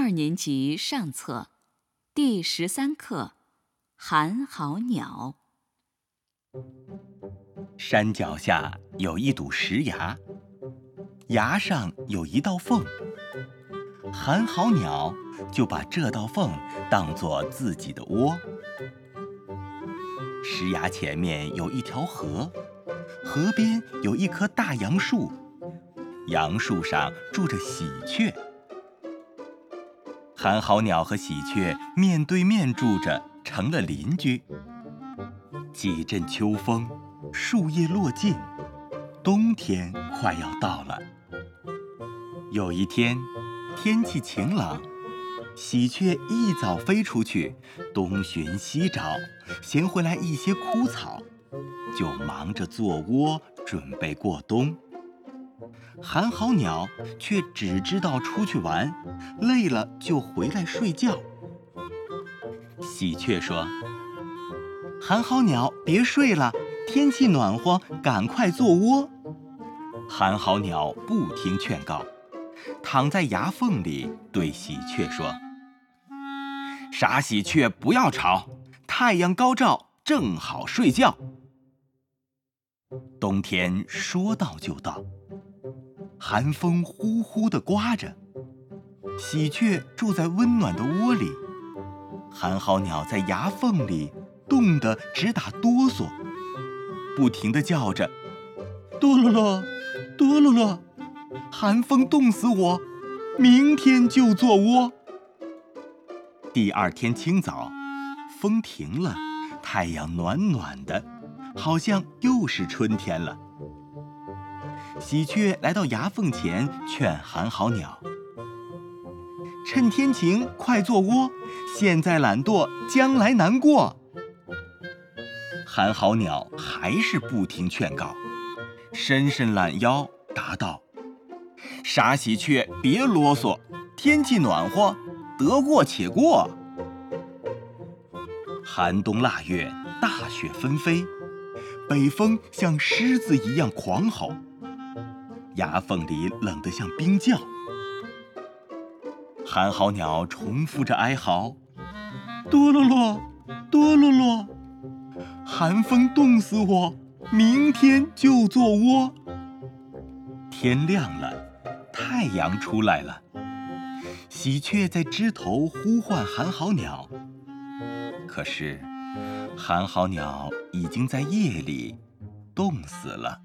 二年级上册，第十三课《寒号鸟》。山脚下有一堵石崖，崖上有一道缝。寒号鸟就把这道缝当做自己的窝。石崖前面有一条河，河边有一棵大杨树，杨树上住着喜鹊。寒号鸟和喜鹊面对面住着，成了邻居。几阵秋风，树叶落尽，冬天快要到了。有一天，天气晴朗，喜鹊一早飞出去，东寻西找，衔回来一些枯草，就忙着做窝，准备过冬。寒号鸟却只知道出去玩，累了就回来睡觉。喜鹊说：“寒号鸟，别睡了，天气暖和，赶快做窝。”寒号鸟不听劝告。躺在牙缝里，对喜鹊说：“傻喜鹊，不要吵，太阳高照，正好睡觉。”冬天说到就到，寒风呼呼地刮着，喜鹊住在温暖的窝里，寒号鸟在牙缝里冻得直打哆嗦，不停地叫着：“哆啰啰，哆啰啰。”寒风冻死我，明天就做窝。第二天清早，风停了，太阳暖暖的，好像又是春天了。喜鹊来到崖缝前，劝寒号鸟：“趁天晴，快做窝，现在懒惰，将来难过。”寒号鸟还是不听劝告，伸伸懒腰，答道。傻喜鹊，别啰嗦，天气暖和，得过且过。寒冬腊月，大雪纷飞，北风像狮子一样狂吼，牙缝里冷得像冰窖。寒号鸟重复着哀嚎：“哆啰啰，哆啰啰，寒风冻死我，明天就做窝。”天亮了。太阳出来了，喜鹊在枝头呼唤寒号鸟。可是，寒号鸟已经在夜里冻死了。